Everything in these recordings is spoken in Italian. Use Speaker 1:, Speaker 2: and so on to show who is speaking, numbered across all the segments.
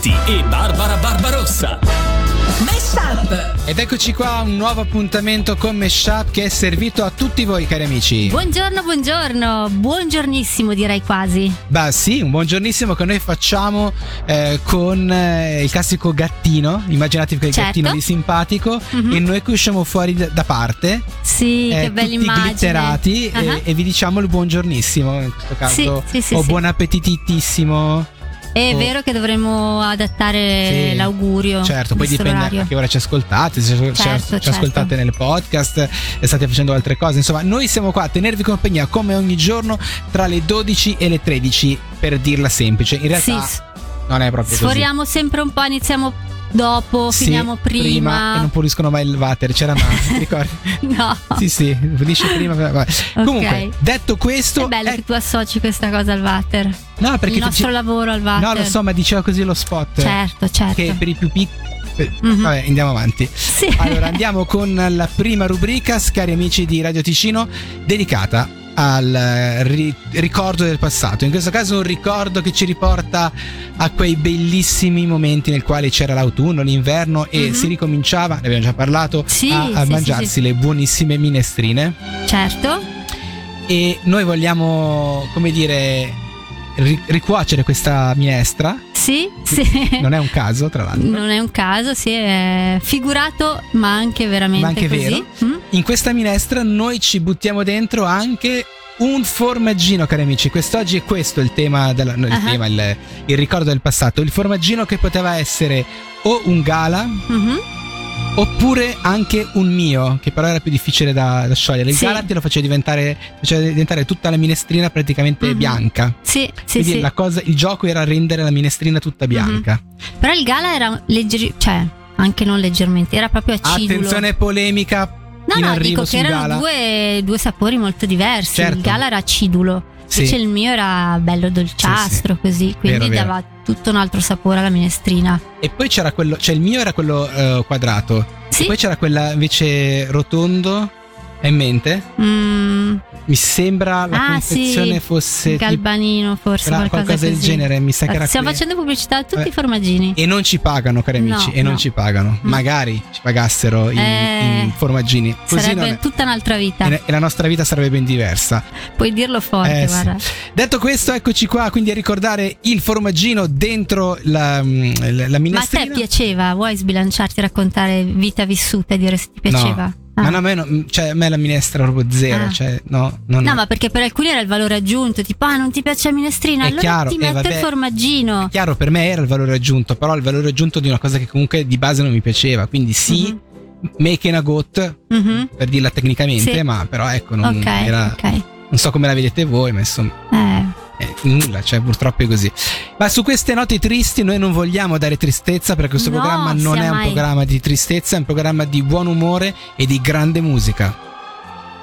Speaker 1: Giolitti e Barbara Barbarossa.
Speaker 2: Meshup!
Speaker 3: Ed eccoci qua, un nuovo appuntamento con Meshup che è servito a tutti voi cari amici.
Speaker 4: Buongiorno, buongiorno, buongiornissimo direi quasi.
Speaker 3: Beh sì, un buongiornissimo che noi facciamo eh, con eh, il classico gattino, immaginatevi quel
Speaker 4: Certo.
Speaker 3: gattino di simpatico
Speaker 4: Mhm.
Speaker 3: e noi che usciamo fuori da, parte,
Speaker 4: Sì,
Speaker 3: eh,
Speaker 4: che bella
Speaker 3: tutti
Speaker 4: immagine.
Speaker 3: glitterati
Speaker 4: Ah.
Speaker 3: e, e vi diciamo il buongiornissimo, in questo caso,
Speaker 4: Sì, sì, sì,
Speaker 3: o
Speaker 4: sì.
Speaker 3: buon appetitissimo.
Speaker 4: È
Speaker 3: Oh.
Speaker 4: vero che dovremmo adattare
Speaker 3: Sì.
Speaker 4: l'augurio.
Speaker 3: Certo, poi dipende
Speaker 4: l'orario.
Speaker 3: a che ora ci ascoltate, se ci-
Speaker 4: Certo,
Speaker 3: ci
Speaker 4: certo.
Speaker 3: ascoltate nel podcast e state facendo altre cose. Insomma, noi siamo qua a tenervi compagnia come ogni giorno tra le 12 e le 13, per dirla semplice. In realtà
Speaker 4: Sì,
Speaker 3: non è proprio
Speaker 4: sforiamo sempre un po', iniziamo dopo,
Speaker 3: così. Sì,
Speaker 4: finiamo prima.
Speaker 3: e non puliscono mai il water, c'era ti ricordi?
Speaker 4: No.
Speaker 3: Sì, sì, finisce prima. vabbè. Comunque, detto questo,
Speaker 4: È bello
Speaker 3: eh,
Speaker 4: che tu associ questa cosa al water.
Speaker 3: No, perché
Speaker 4: il nostro
Speaker 3: dice-
Speaker 4: lavoro al water.
Speaker 3: No, lo so, ma diceva così lo spot.
Speaker 4: Certo, certo.
Speaker 3: Che per i più piccoli.
Speaker 4: Mhm.
Speaker 3: Vabbè, andiamo avanti.
Speaker 4: Sì.
Speaker 3: Allora andiamo con la prima rubrica, cari amici di Radio Ticino, dedicata al eh, ri- ricordo del passato. In questo caso un ricordo che ci riporta a quei bellissimi momenti nel quali c'era l'autunno, l'inverno e
Speaker 4: Mhm.
Speaker 3: si ricominciava, ne abbiamo già parlato,
Speaker 4: Sì,
Speaker 3: a, a
Speaker 4: sì,
Speaker 3: mangiarsi le buonissime minestrine.
Speaker 4: Certo.
Speaker 3: E noi vogliamo, come dire, ricuocere questa minestra.
Speaker 4: Sì, sì.
Speaker 3: Non è un caso, tra l'altro.
Speaker 4: Non è un caso, sì, è figurato, ma anche veramente
Speaker 3: Ma anche
Speaker 4: così. Mm?
Speaker 3: In questa minestra noi ci buttiamo dentro anche un formaggino, cari amici. Quest'oggi è questo il tema, della, no, il,
Speaker 4: Ah.
Speaker 3: tema il, il ricordo del passato. Il formaggino che poteva essere o un gala
Speaker 4: Mhm.
Speaker 3: Oppure anche un mio, che però era più difficile da, da sciogliere. Il
Speaker 4: Sì.
Speaker 3: gala te lo faceva diventare, faceva diventare tutta la minestrina praticamente
Speaker 4: Mhm.
Speaker 3: bianca.
Speaker 4: Sì, sì,
Speaker 3: Quindi
Speaker 4: sì.
Speaker 3: la cosa, il gioco era rendere la minestrina tutta bianca.
Speaker 4: Però il gala era leggeri, cioè anche non leggermente, era proprio acidulo.
Speaker 3: Attenzione polemica.
Speaker 4: No, no, dico che erano due, due sapori molto diversi.
Speaker 3: Certo.
Speaker 4: Il gala era acidulo,
Speaker 3: Sì.
Speaker 4: invece il mio era bello dolciastro, così, quindi
Speaker 3: Vero, vero.
Speaker 4: Tutto un altro sapore alla minestrina.
Speaker 3: E poi c'era quello, cioè il mio era quello eh, quadrato.
Speaker 4: Sì.
Speaker 3: E poi c'era quella invece rotondo. Hai in mente?
Speaker 4: Mm,
Speaker 3: Mi sembra la
Speaker 4: Ah,
Speaker 3: confezione
Speaker 4: sì.
Speaker 3: fosse
Speaker 4: galbanino, forse qualcosa,
Speaker 3: qualcosa del genere. Mi sa che era
Speaker 4: Stiamo
Speaker 3: quelli-
Speaker 4: facendo pubblicità a tutti
Speaker 3: Eh.
Speaker 4: i formaggini.
Speaker 3: E non ci pagano, cari amici.
Speaker 4: No,
Speaker 3: e non
Speaker 4: no.
Speaker 3: ci pagano.
Speaker 4: Mm.
Speaker 3: Magari ci pagassero i,
Speaker 4: Eh,
Speaker 3: formaggini. Così
Speaker 4: Sarebbe
Speaker 3: non è-
Speaker 4: tutta un'altra vita.
Speaker 3: e la nostra vita sarebbe ben diversa.
Speaker 4: Puoi dirlo forte,
Speaker 3: Eh, sì. Detto questo, eccoci qua quindi a ricordare il formaggino dentro la, mm, la, la
Speaker 4: Ma a
Speaker 3: minestrina.
Speaker 4: te piaceva? Vuoi sbilanciarti e raccontare vita vissuta e dire se ti piaceva?
Speaker 3: No.
Speaker 4: Ah.
Speaker 3: Ma no, a me, no- cioè, a me la minestra proprio zero.
Speaker 4: Ah.
Speaker 3: Cioè, no, no,
Speaker 4: No, ma perché per alcuni era il valore aggiunto, tipo, ah, non ti piace la minestrina,
Speaker 3: È
Speaker 4: allora
Speaker 3: chiaro,
Speaker 4: ti metto
Speaker 3: vabbè.
Speaker 4: il formaggino.
Speaker 3: Chiaro, per me era il valore aggiunto, però il valore aggiunto di una cosa che comunque di base non mi piaceva. Quindi sì, make in a goat,
Speaker 4: Mhm.
Speaker 3: per dirla tecnicamente,
Speaker 4: Sì.
Speaker 3: ma però ecco, non,
Speaker 4: Ok,
Speaker 3: era-
Speaker 4: ok.
Speaker 3: non so come la vedete voi, ma insomma,
Speaker 4: Eh,
Speaker 3: eh, nulla, cioè purtroppo è così. Ma su queste note tristi noi non vogliamo dare tristezza perché questo
Speaker 4: No,
Speaker 3: programma non è un
Speaker 4: mai.
Speaker 3: programma di tristezza, è un programma di buon umore e di grande musica.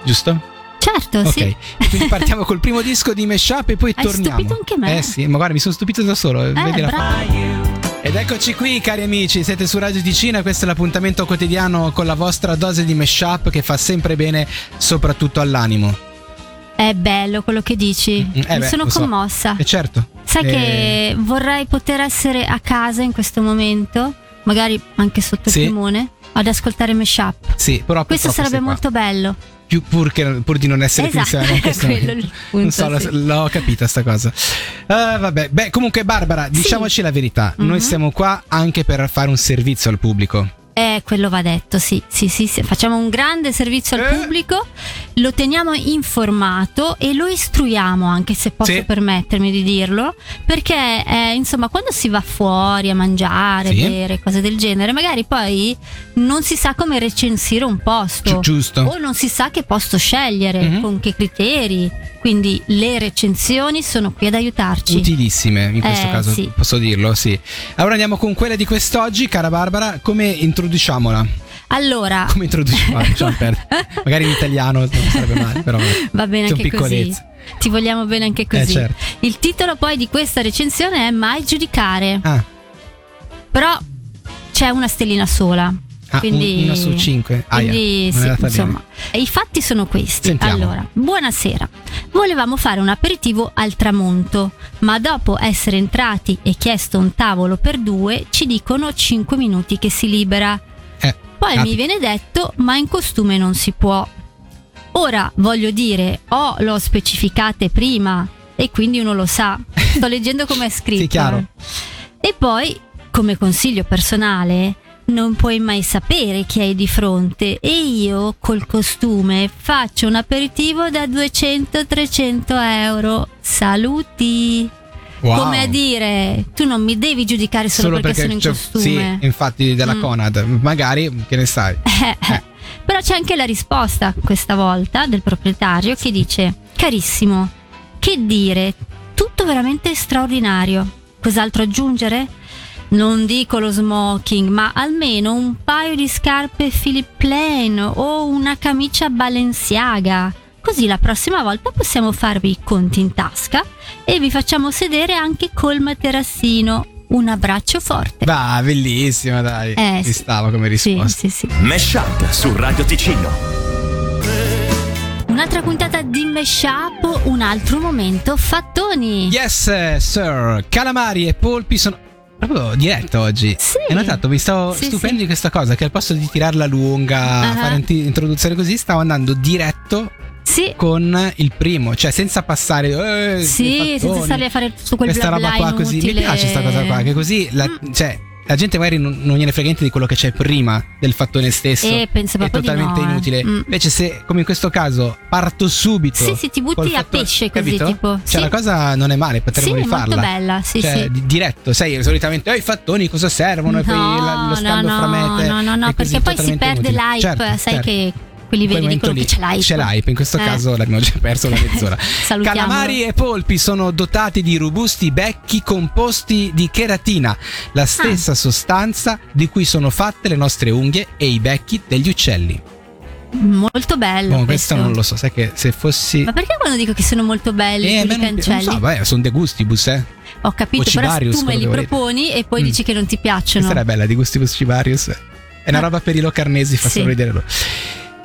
Speaker 3: Giusto?
Speaker 4: certo,
Speaker 3: Ok,
Speaker 4: sì.
Speaker 3: quindi partiamo col primo disco di Meshup e poi
Speaker 4: Hai
Speaker 3: torniamo.
Speaker 4: stupito anche me.
Speaker 3: Eh sì, ma guarda, mi sono stupito da solo.
Speaker 4: Eh,
Speaker 3: vedi la
Speaker 4: bravo.
Speaker 3: Ed eccoci qui, cari amici, siete su Radio Ticino e questo è l'appuntamento quotidiano con la vostra dose di mashup che fa sempre bene, soprattutto all'animo.
Speaker 4: È bello quello che dici.
Speaker 3: Mm, eh
Speaker 4: Mi
Speaker 3: beh,
Speaker 4: sono
Speaker 3: lo so.
Speaker 4: commossa.
Speaker 3: E certo.
Speaker 4: Sai
Speaker 3: eh,
Speaker 4: che vorrei poter essere a casa in questo momento, magari anche sotto
Speaker 3: Sì.
Speaker 4: il timone, ad ascoltare Meshup.
Speaker 3: Sì, però
Speaker 4: Questo sarebbe
Speaker 3: qua.
Speaker 4: molto bello.
Speaker 3: Più pur, che, pur di non essere
Speaker 4: Esatto, punto,
Speaker 3: Non so,
Speaker 4: sì.
Speaker 3: l'ho, capita sta cosa. Ah, vabbè, beh, comunque Barbara, diciamoci la verità, noi
Speaker 4: Mhm.
Speaker 3: siamo qua anche per fare un servizio al pubblico.
Speaker 4: Eh, quello va detto, sì, sì, sì, sì. Facciamo un grande servizio al
Speaker 3: Eh.
Speaker 4: pubblico, lo teniamo informato e lo istruiamo, anche se posso
Speaker 3: Sì.
Speaker 4: permettermi di dirlo, perché eh, insomma quando si va fuori a mangiare,
Speaker 3: Sì.
Speaker 4: bere, cose del genere, magari poi non si sa come recensire un posto.
Speaker 3: Gi- giusto.
Speaker 4: O non si sa che posto scegliere,
Speaker 3: Mhm.
Speaker 4: con che criteri. Quindi le recensioni sono qui ad aiutarci.
Speaker 3: Utilissime in questo
Speaker 4: Eh,
Speaker 3: caso,
Speaker 4: sì.
Speaker 3: posso dirlo, sì. Allora andiamo con quella di quest'oggi, cara Barbara, come introduciamola?
Speaker 4: Allora,
Speaker 3: Come introduciamola? Lasciamo perdere. Magari in italiano non sarebbe male, però.
Speaker 4: Va bene anche così. Ti vogliamo bene anche così.
Speaker 3: Eh, certo.
Speaker 4: Il titolo poi di questa recensione è Mai giudicare.
Speaker 3: Ah,
Speaker 4: Però c'è una stellina sola.
Speaker 3: Ah,
Speaker 4: quindi,
Speaker 3: un- uno su cinque. Ah,
Speaker 4: quindi,
Speaker 3: yeah,
Speaker 4: sì, insomma, i fatti sono questi.
Speaker 3: Sentiamo.
Speaker 4: Allora, buonasera. Volevamo fare un aperitivo al tramonto, ma dopo essere entrati e chiesto un tavolo per due, ci dicono 5 minuti che si libera.
Speaker 3: Eh,
Speaker 4: Poi
Speaker 3: capi-
Speaker 4: mi viene detto, ma in costume non si può. Ora voglio dire, o l'ho specificate prima e quindi uno lo sa. Sto leggendo come è scritto.
Speaker 3: Sì, chiaro.
Speaker 4: eh. E poi, come consiglio personale, non puoi mai sapere chi hai di fronte e io col costume faccio un aperitivo da 200-300 euro. Saluti!
Speaker 3: Wow.
Speaker 4: Come a dire, tu non mi devi giudicare solo, perché, sono in costume.
Speaker 3: Sì, infatti della
Speaker 4: Mm.
Speaker 3: Conad, magari, che ne sai.
Speaker 4: Eh, eh. Però c'è anche la risposta questa volta del proprietario che dice: Carissimo, che dire, tutto veramente straordinario. Cos'altro aggiungere? Non dico lo smoking, ma almeno un paio di scarpe Philip Plain o una camicia Balenciaga. Così la prossima volta possiamo farvi i conti in tasca e vi facciamo sedere anche col materassino. Un abbraccio forte.
Speaker 3: Va, bellissima, dai.
Speaker 4: Eh,
Speaker 3: Ci
Speaker 4: sì.
Speaker 3: stava come
Speaker 4: Sì,
Speaker 3: risposta.
Speaker 4: sì, sì.
Speaker 1: Mesh Up su Radio Ticino.
Speaker 4: Un'altra puntata di Meshup, un altro momento fattoni.
Speaker 3: Yes, sir. Calamari e polpi sono. Proprio diretto oggi.
Speaker 4: Sì.
Speaker 3: Hai notato? Mi stavo
Speaker 4: Sì,
Speaker 3: stupendo
Speaker 4: sì.
Speaker 3: di questa cosa. Che al posto di tirarla lunga,
Speaker 4: Ah.
Speaker 3: fare inti- introduzione così, stavo andando diretto
Speaker 4: Sì,
Speaker 3: con il primo. Cioè, senza passare. eh,
Speaker 4: sì, senza stare a fare tutto quel
Speaker 3: Questa
Speaker 4: bla
Speaker 3: roba
Speaker 4: bla
Speaker 3: qua così. Mi piace questa cosa qua. Che così. La,
Speaker 4: Mm.
Speaker 3: cioè, la gente magari non, non gliene frega niente di quello che c'è prima del fattone stesso.
Speaker 4: Eh, penso
Speaker 3: è
Speaker 4: proprio di
Speaker 3: totalmente
Speaker 4: no, eh.
Speaker 3: inutile.
Speaker 4: Mm.
Speaker 3: Invece, se come in questo caso parto subito.
Speaker 4: Sì, sì, ti butti a
Speaker 3: fattone-
Speaker 4: pesce così,
Speaker 3: capito?
Speaker 4: tipo.
Speaker 3: Cioè,
Speaker 4: Sì.
Speaker 3: la cosa non è male,
Speaker 4: Sì,
Speaker 3: potremmo
Speaker 4: è
Speaker 3: rifarla.
Speaker 4: molto bella, sì,
Speaker 3: cioè,
Speaker 4: sì.
Speaker 3: di- diretto, sai, solitamente "Eh, i fattoni cosa servono? e poi la- lo scambio
Speaker 4: no,
Speaker 3: fra
Speaker 4: no,
Speaker 3: mete.
Speaker 4: no, no, no,
Speaker 3: è
Speaker 4: perché poi si perde
Speaker 3: inutile.
Speaker 4: l'hype,
Speaker 3: Certo,
Speaker 4: sai
Speaker 3: certo.
Speaker 4: che quelli veri dicono
Speaker 3: momento
Speaker 4: che
Speaker 3: lì
Speaker 4: l'hype.
Speaker 3: C'è l'hype, in questo
Speaker 4: Eh.
Speaker 3: caso l'abbiamo già perso la mezz'ora. Calamari e polpi sono dotati di robusti becchi composti di cheratina, la stessa sostanza di cui sono fatte le nostre unghie e i becchi degli uccelli.
Speaker 4: Molto bello.
Speaker 3: Boh, questo
Speaker 4: questo.
Speaker 3: non lo so, sai che se fossi...
Speaker 4: Ma perché quando dico che sono molto belli
Speaker 3: Eh,
Speaker 4: quelli
Speaker 3: me non,
Speaker 4: cancelli?
Speaker 3: so, vabbè, sono de gustibus, eh.
Speaker 4: Ho capito, però
Speaker 3: Ocibarius,
Speaker 4: tu me li proponi e poi
Speaker 3: Mm.
Speaker 4: dici che non ti piacciono.
Speaker 3: Questa era bella, di gustibus cibarius. È una
Speaker 4: Ah.
Speaker 3: roba per i locarnesi, fa
Speaker 4: Sì.
Speaker 3: solo ridere loro.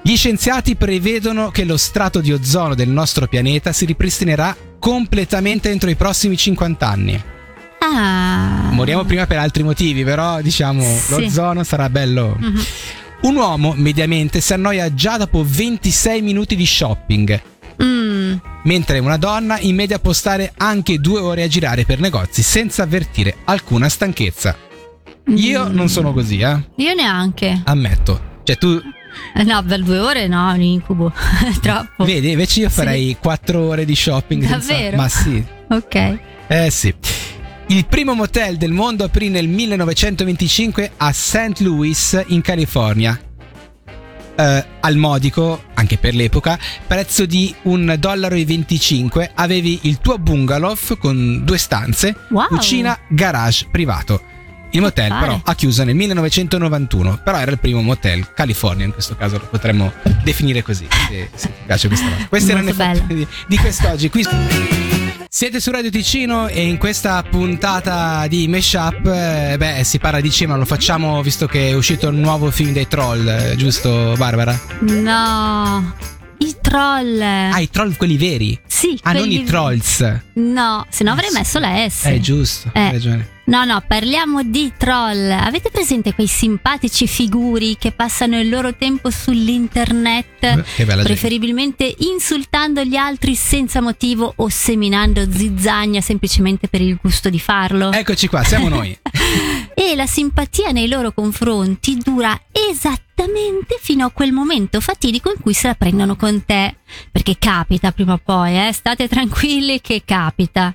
Speaker 3: Gli scienziati prevedono che lo strato di ozono del nostro pianeta si ripristinerà completamente entro i prossimi 50 anni.
Speaker 4: Ah.
Speaker 3: Moriamo prima per altri motivi, però diciamo
Speaker 4: Sì.
Speaker 3: l'ozono sarà bello.
Speaker 4: Mhm.
Speaker 3: Un uomo mediamente si annoia già dopo 26 minuti di shopping,
Speaker 4: Mm.
Speaker 3: mentre una donna in media può stare anche due ore a girare per negozi senza avvertire alcuna stanchezza. Io
Speaker 4: Mm.
Speaker 3: non sono così, eh.
Speaker 4: Io neanche.
Speaker 3: Ammetto. Cioè tu
Speaker 4: No, per due ore no, è un incubo. Troppo.
Speaker 3: vedi, invece io
Speaker 4: Sì.
Speaker 3: farei 4 ore di shopping. senza-
Speaker 4: Davvero?
Speaker 3: Ma sì.
Speaker 4: Ok.
Speaker 3: Eh sì. Il primo motel del mondo aprì nel 1925 a St. Louis, in California. Eh, al modico, anche per l'epoca, prezzo di 1,25 dollaro avevi il tuo bungalow con due stanze,
Speaker 4: Wow.
Speaker 3: cucina, garage privato. Il motel però ha chiuso nel 1991, però era il primo motel, California in questo caso lo potremmo definire così, se, se ti piace questa cosa. Questi erano i
Speaker 4: Molto
Speaker 3: fatti
Speaker 4: bello.
Speaker 3: di, di quest'oggi. Qui siete su Radio Ticino e in questa puntata di Meshup, eh, beh, si parla di cinema, lo facciamo visto che è uscito il nuovo film dei troll, eh, giusto Barbara?
Speaker 4: No. I troll.
Speaker 3: Ah, i troll quelli veri.
Speaker 4: sì.
Speaker 3: Ah, non i trolls.
Speaker 4: No, se no avrei messo la S.
Speaker 3: Eh, giusto,
Speaker 4: Eh.
Speaker 3: hai ragione.
Speaker 4: No, no, parliamo di troll. Avete presente quei simpatici figuri che passano il loro tempo sull'internet?
Speaker 3: Che bella gente.
Speaker 4: Preferibilmente insultando gli altri senza motivo o seminando zizzagna semplicemente per il gusto di farlo.
Speaker 3: Eccoci qua, siamo noi.
Speaker 4: E la simpatia nei loro confronti dura esattamente fino a quel momento fatidico in cui se la prendono con te. Perché capita prima o poi, eh? state tranquilli che capita.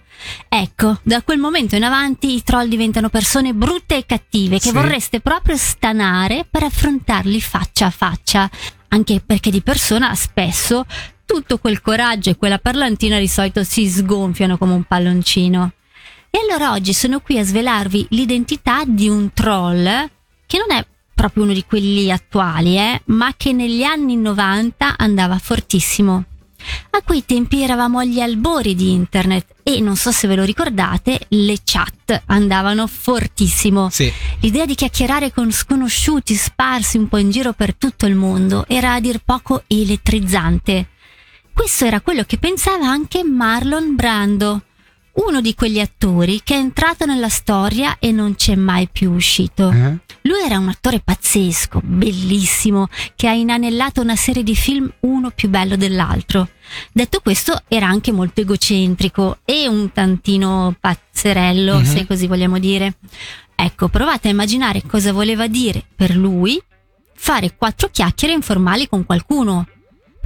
Speaker 4: Ecco, da quel momento in avanti i troll diventano persone brutte e cattive che
Speaker 3: Sì.
Speaker 4: vorreste proprio stanare per affrontarli faccia a faccia. Anche perché di persona spesso tutto quel coraggio e quella parlantina di solito si sgonfiano come un palloncino. E allora oggi sono qui a svelarvi l'identità di un troll che non è proprio uno di quelli attuali, eh, ma che negli anni 90 andava fortissimo. A quei tempi eravamo agli albori di internet e non so se ve lo ricordate, le chat andavano fortissimo.
Speaker 3: Sì.
Speaker 4: L'idea di chiacchierare con sconosciuti sparsi un po' in giro per tutto il mondo era a dir poco elettrizzante. Questo era quello che pensava anche Marlon Brando, uno di quegli attori che è entrato nella storia e non c'è mai più uscito.
Speaker 3: Eh?
Speaker 4: Lui era un attore pazzesco, bellissimo, che ha inanellato una serie di film uno più bello dell'altro. Detto questo, era anche molto egocentrico e un tantino pazzerello,
Speaker 3: Mhm.
Speaker 4: se così vogliamo dire. Ecco, provate a immaginare cosa voleva dire per lui fare quattro chiacchiere informali con qualcuno.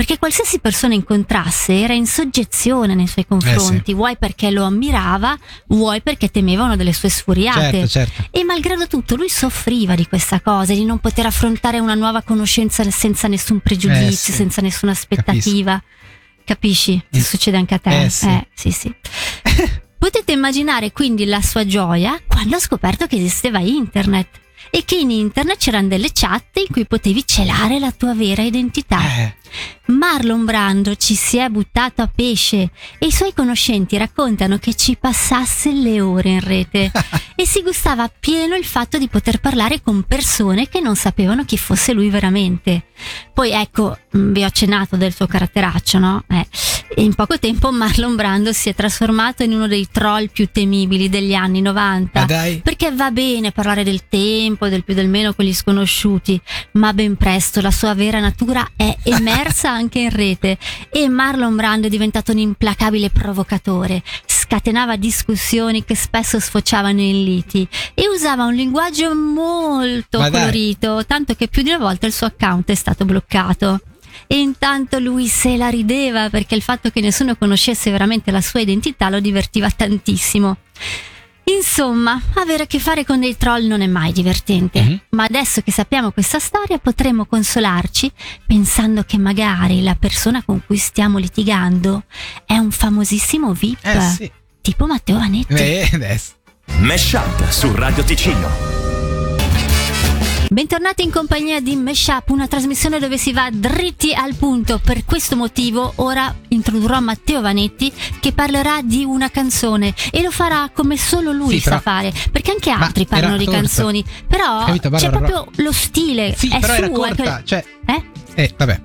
Speaker 4: Perché qualsiasi persona incontrasse era in soggezione nei suoi confronti, vuoi perché lo ammirava, vuoi perché temevano delle sue sfuriate.
Speaker 3: Certo, certo.
Speaker 4: E malgrado tutto lui soffriva di questa cosa, di non poter affrontare una nuova conoscenza senza nessun pregiudizio,
Speaker 3: Eh, sì.
Speaker 4: senza nessuna aspettativa. Capisci? Ti
Speaker 3: Mm.
Speaker 4: succede anche a te?
Speaker 3: Eh, sì.
Speaker 4: sì, sì. Potete immaginare quindi la sua gioia quando ha scoperto che esisteva internet e che in internet c'erano delle chat in cui potevi celare la tua vera identità.
Speaker 3: Eh,
Speaker 4: Marlon Brando ci si è buttato a pesce e i suoi conoscenti raccontano che ci passasse le ore in rete e si gustava appieno il fatto di poter parlare con persone che non sapevano chi fosse lui veramente. Poi ecco, mh, vi ho accennato del suo caratteraccio, no? Eh, in poco tempo Marlon Brando si è trasformato in uno dei troll più temibili degli anni 90.
Speaker 3: ma dai.
Speaker 4: Perché va bene parlare del tempo, del più del meno con gli sconosciuti, ma ben presto la sua vera natura è emersa anche in rete e Marlon Brando è diventato un implacabile provocatore, scatenava discussioni che spesso sfociavano in liti e usava un linguaggio molto
Speaker 3: Ma dai.
Speaker 4: colorito, tanto che più di una volta il suo account è stato bloccato. E intanto lui se la rideva perché il fatto che nessuno conoscesse veramente la sua identità lo divertiva tantissimo. Insomma, avere a che fare con dei troll non è mai divertente,
Speaker 3: Mhm.
Speaker 4: ma adesso che sappiamo questa storia potremo consolarci pensando che magari la persona con cui stiamo litigando è un famosissimo VIP,
Speaker 3: Eh sì.
Speaker 4: Tipo Matteo Vanetti.
Speaker 3: Eh, adesso.
Speaker 1: Mesh Up su Radio Ticino.
Speaker 4: Bentornati in compagnia di Meshup, una trasmissione dove si va dritti al punto. Per questo motivo ora introdurrò Matteo Vanetti che parlerà di una canzone e lo farà come solo lui
Speaker 3: Sì,
Speaker 4: sa
Speaker 3: però-
Speaker 4: fare, perché anche
Speaker 3: Ma
Speaker 4: altri parlano
Speaker 3: era
Speaker 4: di
Speaker 3: corta.
Speaker 4: canzoni, però
Speaker 3: Capito,
Speaker 4: c'è proprio lo stile,
Speaker 3: Sì,
Speaker 4: è
Speaker 3: però era
Speaker 4: suo, è
Speaker 3: corta.
Speaker 4: quel-
Speaker 3: Cioè,
Speaker 4: eh?
Speaker 3: eh, vabbè.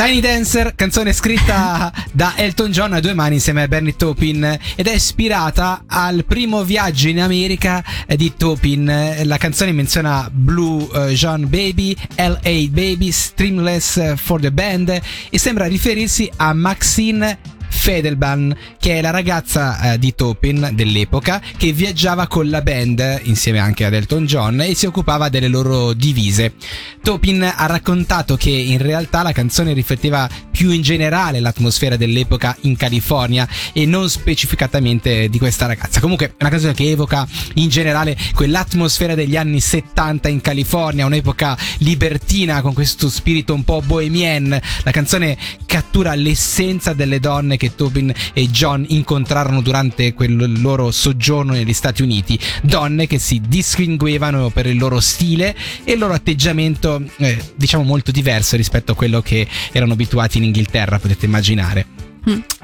Speaker 3: Tiny Dancer, canzone scritta da Elton John a due mani insieme a Bernie Taupin ed è ispirata al primo viaggio in America di Taupin. La canzone menziona Blue eh, John Baby, LA Baby, Streamless eh, for the Band e sembra riferirsi a Maxine Fedelban, che è la ragazza eh, di Taupin dell'epoca che viaggiava con la band insieme anche ad Elton John e si occupava delle loro divise. Taupin ha raccontato che in realtà la canzone rifletteva più in generale l'atmosfera dell'epoca in California e non specificatamente di questa ragazza. Comunque è una canzone che evoca in generale quell'atmosfera degli anni 70 in California, un'epoca libertina con questo spirito un po' bohemien. La canzone cattura l'essenza delle donne che Tobin e John incontrarono durante quel loro soggiorno negli Stati Uniti, donne che si distinguevano per il loro stile e il loro atteggiamento eh, diciamo molto diverso rispetto a quello che erano abituati in Inghilterra, potete immaginare.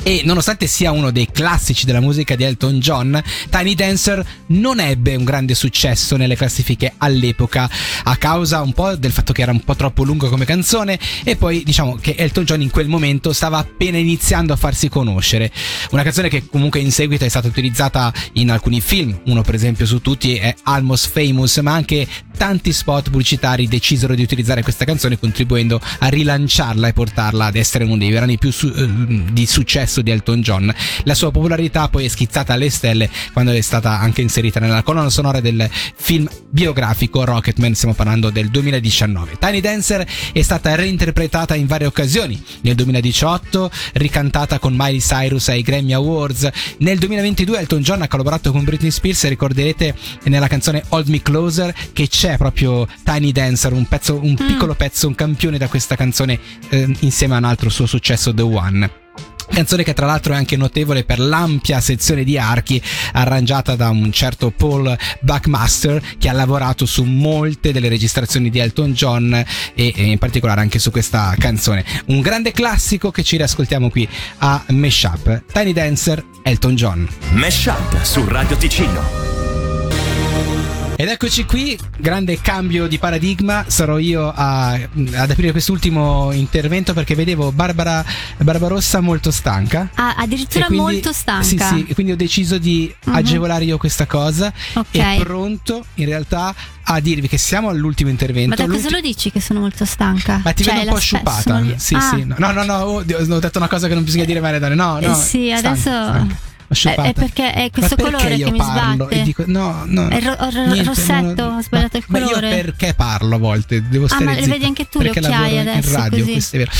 Speaker 3: E nonostante sia uno dei classici della musica di Elton John, Tiny Dancer non ebbe un grande successo nelle classifiche all'epoca a causa un po' del fatto che era un po' troppo lungo come canzone e poi diciamo che Elton John in quel momento stava appena iniziando a farsi conoscere. Una canzone che comunque in seguito è stata utilizzata in alcuni film, uno per esempio su tutti è Almost Famous, ma anche tanti spot pubblicitari decisero di utilizzare questa canzone contribuendo a rilanciarla e portarla ad essere uno dei brani più su- eh, di successo di Elton John. La sua popolarità poi è schizzata alle stelle quando è stata anche inserita nella colonna sonora del film biografico Rocketman, stiamo parlando del 2019. Tiny Dancer è stata reinterpretata in varie occasioni, nel 2018 ricantata con Miley Cyrus ai Grammy Awards, nel 2022 Elton John ha collaborato con Britney Spears, ricorderete nella canzone Hold Me Closer che c'è proprio Tiny Dancer, un pezzo, un piccolo pezzo, un campione da questa canzone eh, insieme a un altro suo successo The One. Canzone che tra l'altro è anche notevole per l'ampia sezione di archi arrangiata da un certo Paul Buckmaster che ha lavorato su molte delle registrazioni di Elton John e, in particolare anche su questa canzone. Un grande classico che ci riascoltiamo qui a Meshup. Tiny Dancer, Elton John.
Speaker 1: Meshup su Radio Ticino.
Speaker 3: Ed eccoci qui, grande cambio di paradigma, sarò io a, ad aprire quest'ultimo intervento perché vedevo Barbara Barbarossa molto stanca.
Speaker 4: Ah, addirittura
Speaker 3: quindi-
Speaker 4: molto stanca.
Speaker 3: Sì, sì, quindi ho deciso di
Speaker 4: Mhm.
Speaker 3: agevolare io questa cosa
Speaker 4: Ok.
Speaker 3: e pronto in realtà a dirvi che siamo all'ultimo intervento.
Speaker 4: Ma da cosa lo dici che sono molto stanca?
Speaker 3: Ma ti
Speaker 4: Cioè,
Speaker 3: vedo un po' sciupata. Sì,
Speaker 4: Ah,
Speaker 3: sì. No, no, no, oh, ho detto una cosa che non bisogna dire mai alle donne. No,
Speaker 4: eh,
Speaker 3: no.
Speaker 4: sì,
Speaker 3: stanca,
Speaker 4: adesso
Speaker 3: stanca. Sciupata.
Speaker 4: è perché è questo
Speaker 3: perché
Speaker 4: colore
Speaker 3: io
Speaker 4: che mi sbatte.
Speaker 3: E dico, no, no.
Speaker 4: È ro- ro-
Speaker 3: niente,
Speaker 4: rossetto,
Speaker 3: no,
Speaker 4: ho sbagliato il
Speaker 3: ma- Ma
Speaker 4: colore.
Speaker 3: io perché parlo a volte? Devo
Speaker 4: Ah,
Speaker 3: stare
Speaker 4: ma
Speaker 3: zitta,
Speaker 4: vedi anche tu le
Speaker 3: perché
Speaker 4: occhiaie adesso,
Speaker 3: in radio, questo è vero.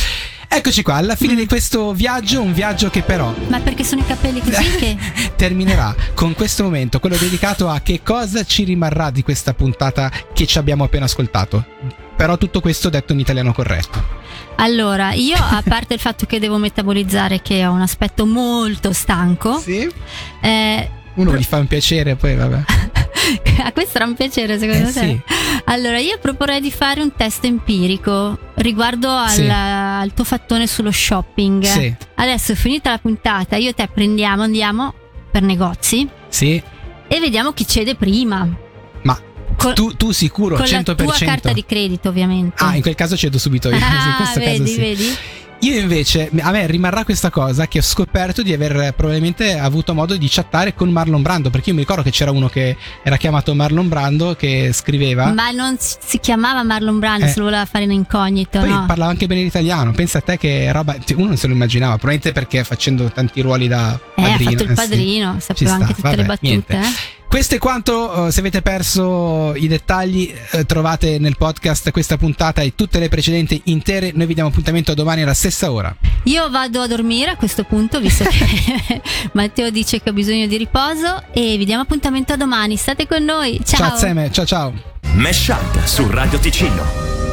Speaker 3: Eccoci qua, alla fine
Speaker 4: Mm.
Speaker 3: di questo viaggio, un viaggio che però
Speaker 4: Ma perché sono i capelli così che
Speaker 3: terminerà con questo momento, quello dedicato a che cosa ci rimarrà di questa puntata che ci abbiamo appena ascoltato. Però tutto questo detto in italiano corretto.
Speaker 4: Allora, io a parte il fatto che devo metabolizzare che ho un aspetto molto stanco,
Speaker 3: Sì?
Speaker 4: eh,
Speaker 3: Uno gli fa un piacere, poi vabbè.
Speaker 4: a questo era un piacere secondo
Speaker 3: Eh,
Speaker 4: te?
Speaker 3: sì.
Speaker 4: Allora, io proporrei di fare un test empirico riguardo al,
Speaker 3: Sì.
Speaker 4: al tuo fattone sullo shopping.
Speaker 3: Sì,
Speaker 4: Adesso finita la puntata, io e te prendiamo, andiamo per negozi
Speaker 3: sì.
Speaker 4: e vediamo chi cede prima. Con,
Speaker 3: tu, tu sicuro,
Speaker 4: con
Speaker 3: 100%.
Speaker 4: la tua carta di credito, ovviamente.
Speaker 3: Ah, in quel caso cedo subito io. sì, in
Speaker 4: Ah,
Speaker 3: questo
Speaker 4: vedi,
Speaker 3: caso sì.
Speaker 4: vedi?
Speaker 3: Io invece, a me rimarrà questa cosa che ho scoperto di aver probabilmente avuto modo di chattare con Marlon Brando, perché io mi ricordo che c'era uno che era chiamato Marlon Brando che scriveva.
Speaker 4: Ma non si chiamava Marlon Brando,
Speaker 3: Eh.
Speaker 4: se lo voleva fare in incognito,
Speaker 3: Poi
Speaker 4: no?
Speaker 3: parlava anche bene l'italiano, pensa a te che roba, uno non se lo immaginava, probabilmente perché facendo tanti ruoli da
Speaker 4: Eh, ha
Speaker 3: padrino.
Speaker 4: fatto il
Speaker 3: eh, sì.
Speaker 4: padrino,
Speaker 3: Ci
Speaker 4: sapeva
Speaker 3: sta,
Speaker 4: anche tutte le
Speaker 3: vabbè,
Speaker 4: battute.
Speaker 3: niente.
Speaker 4: eh.
Speaker 3: Questo è quanto, eh, se avete perso i dettagli eh, trovate nel podcast questa puntata e tutte le precedenti intere, noi vi diamo appuntamento domani alla stessa ora.
Speaker 4: Io vado a dormire a questo punto, visto che Matteo dice che ho bisogno di riposo e vi diamo appuntamento a domani. State con noi. Ciao.
Speaker 3: Ciao Zeme, ciao ciao.
Speaker 1: Meshup su Radio Ticino.